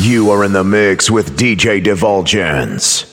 You are in the mix with DJ Divulgence.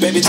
Baby,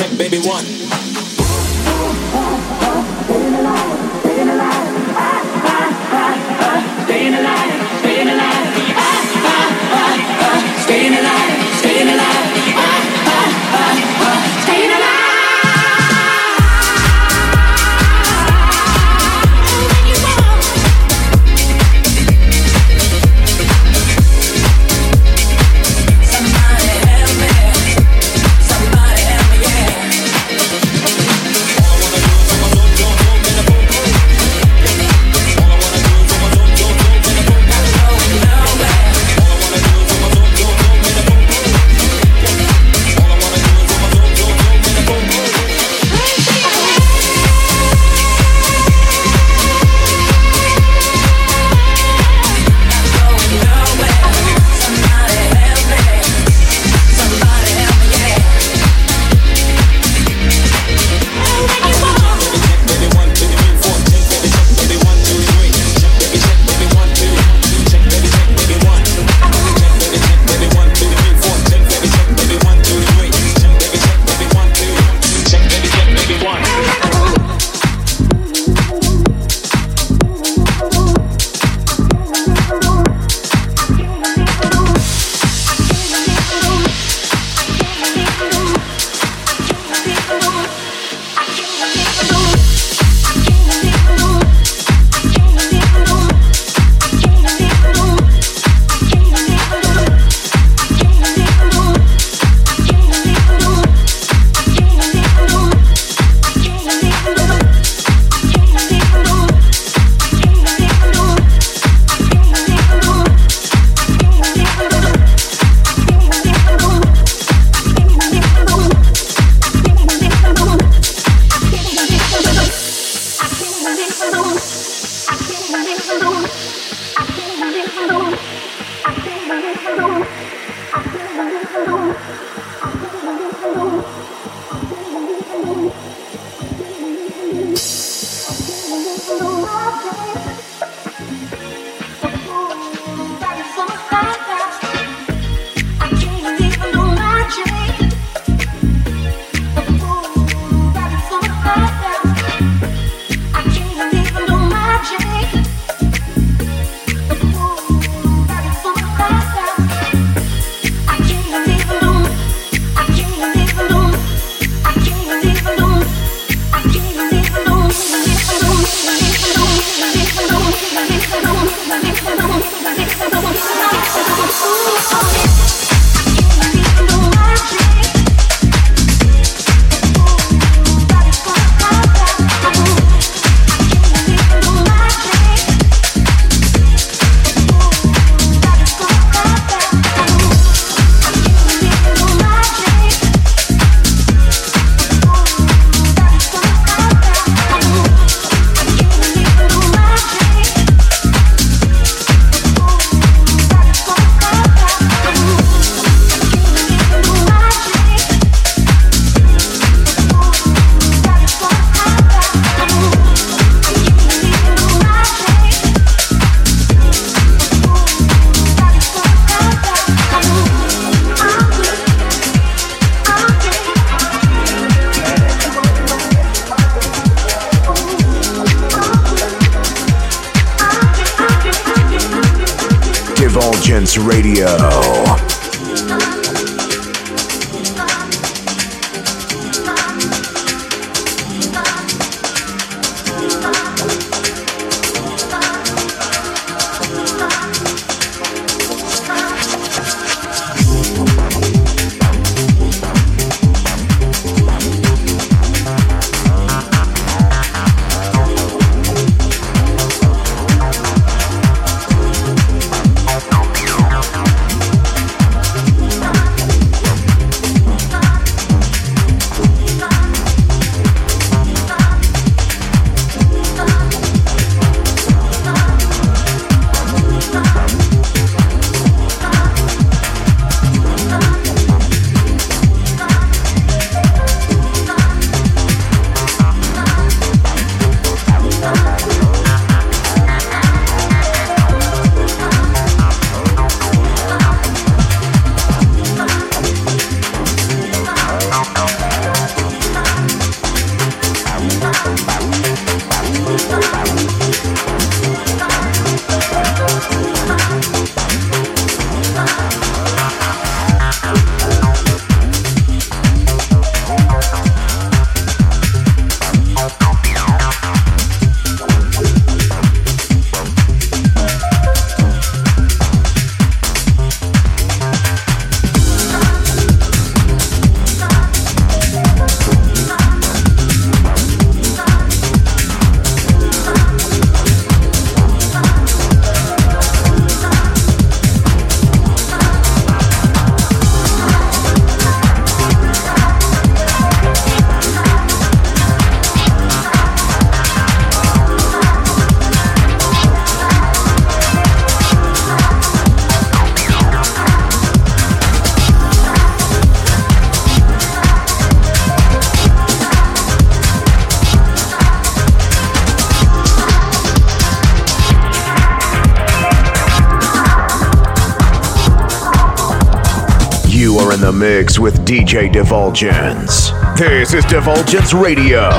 DJ Divulgence. This is Divulgence Radio.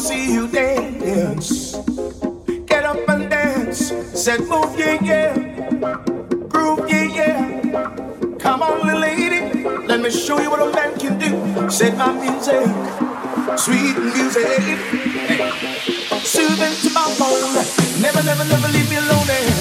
see you dance. Get up and dance. Said move, yeah, yeah. Groove, yeah, yeah. Come on, little lady. Let me show you what a man can do. Said my music, sweet music. Hey. Soothing to my bone. Never, never, never leave me alone. Eh.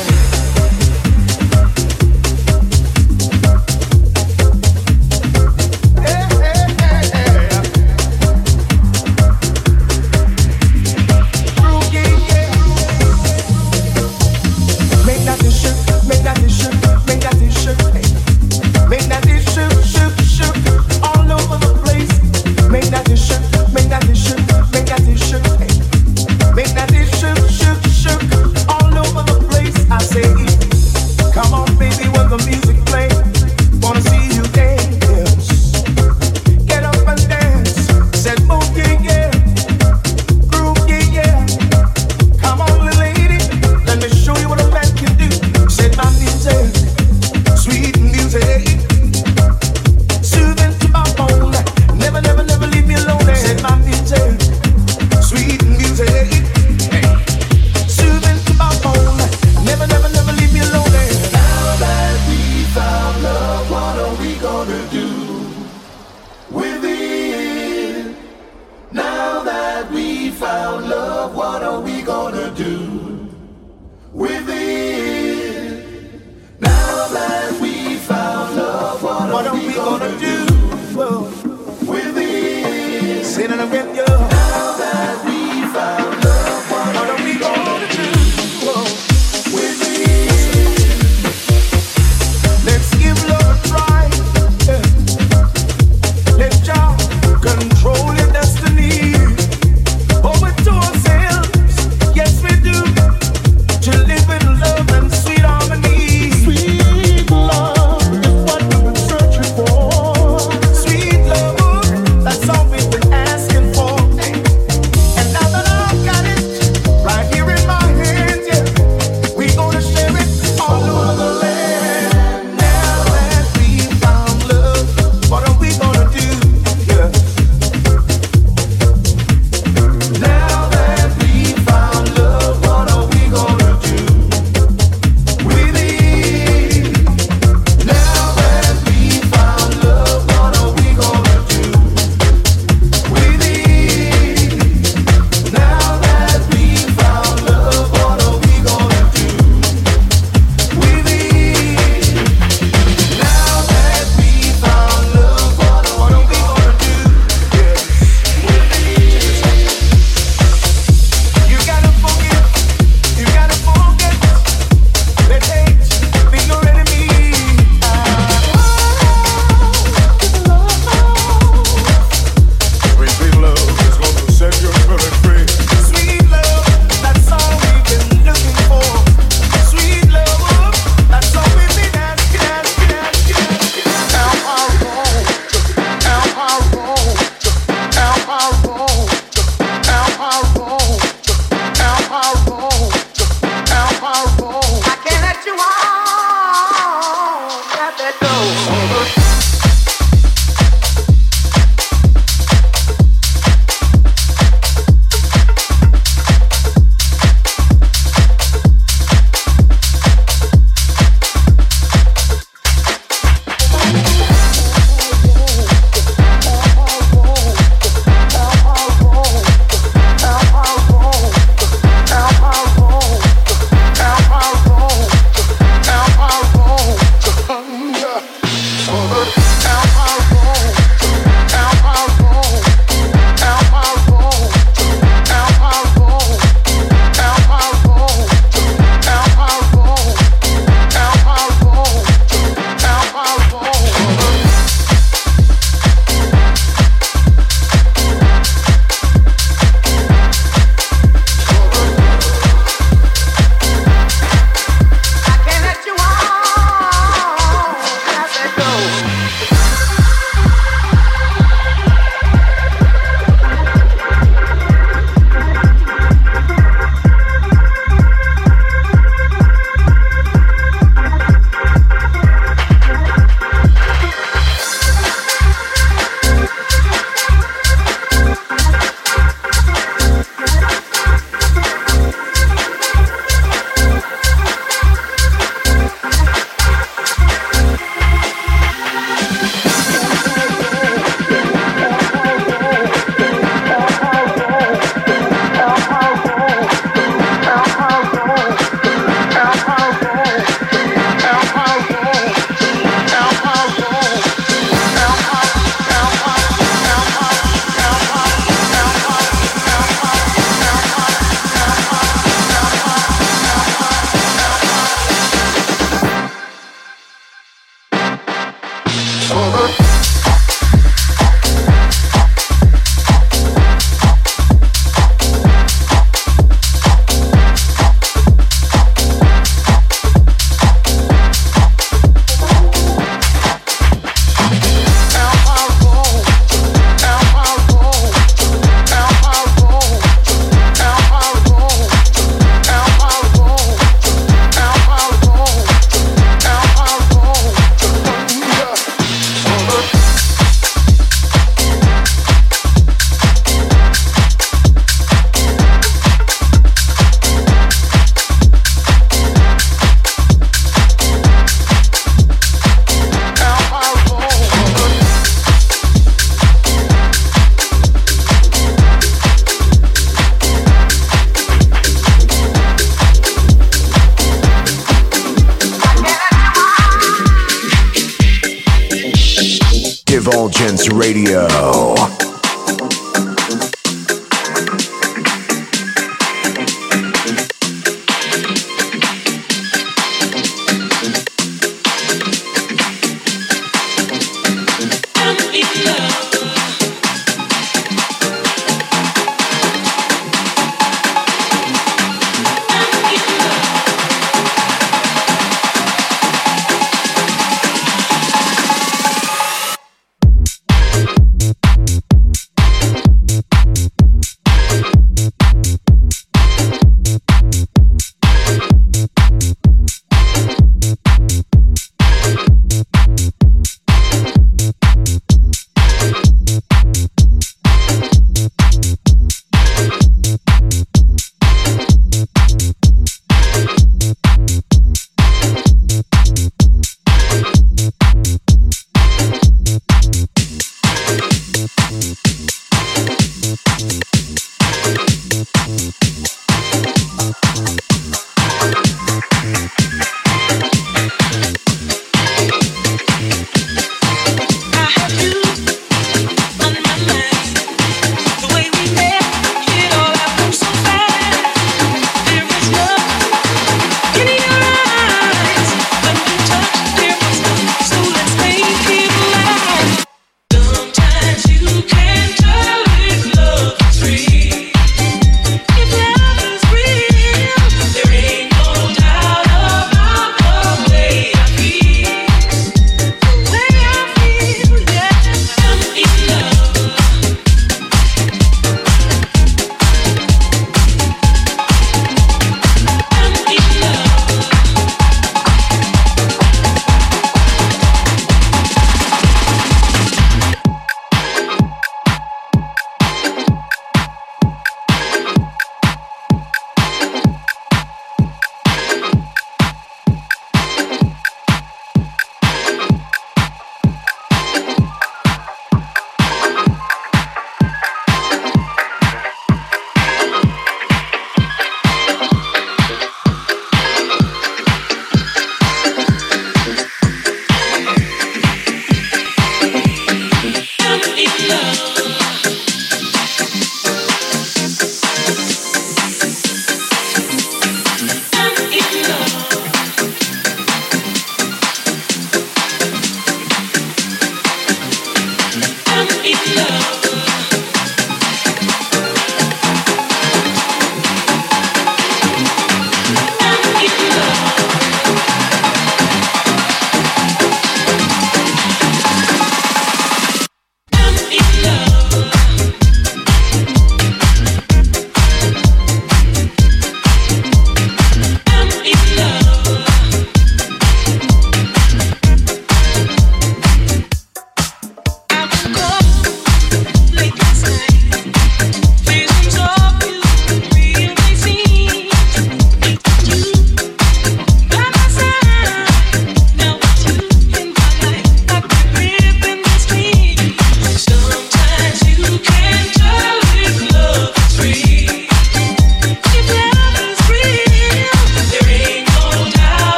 gonna do?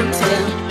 until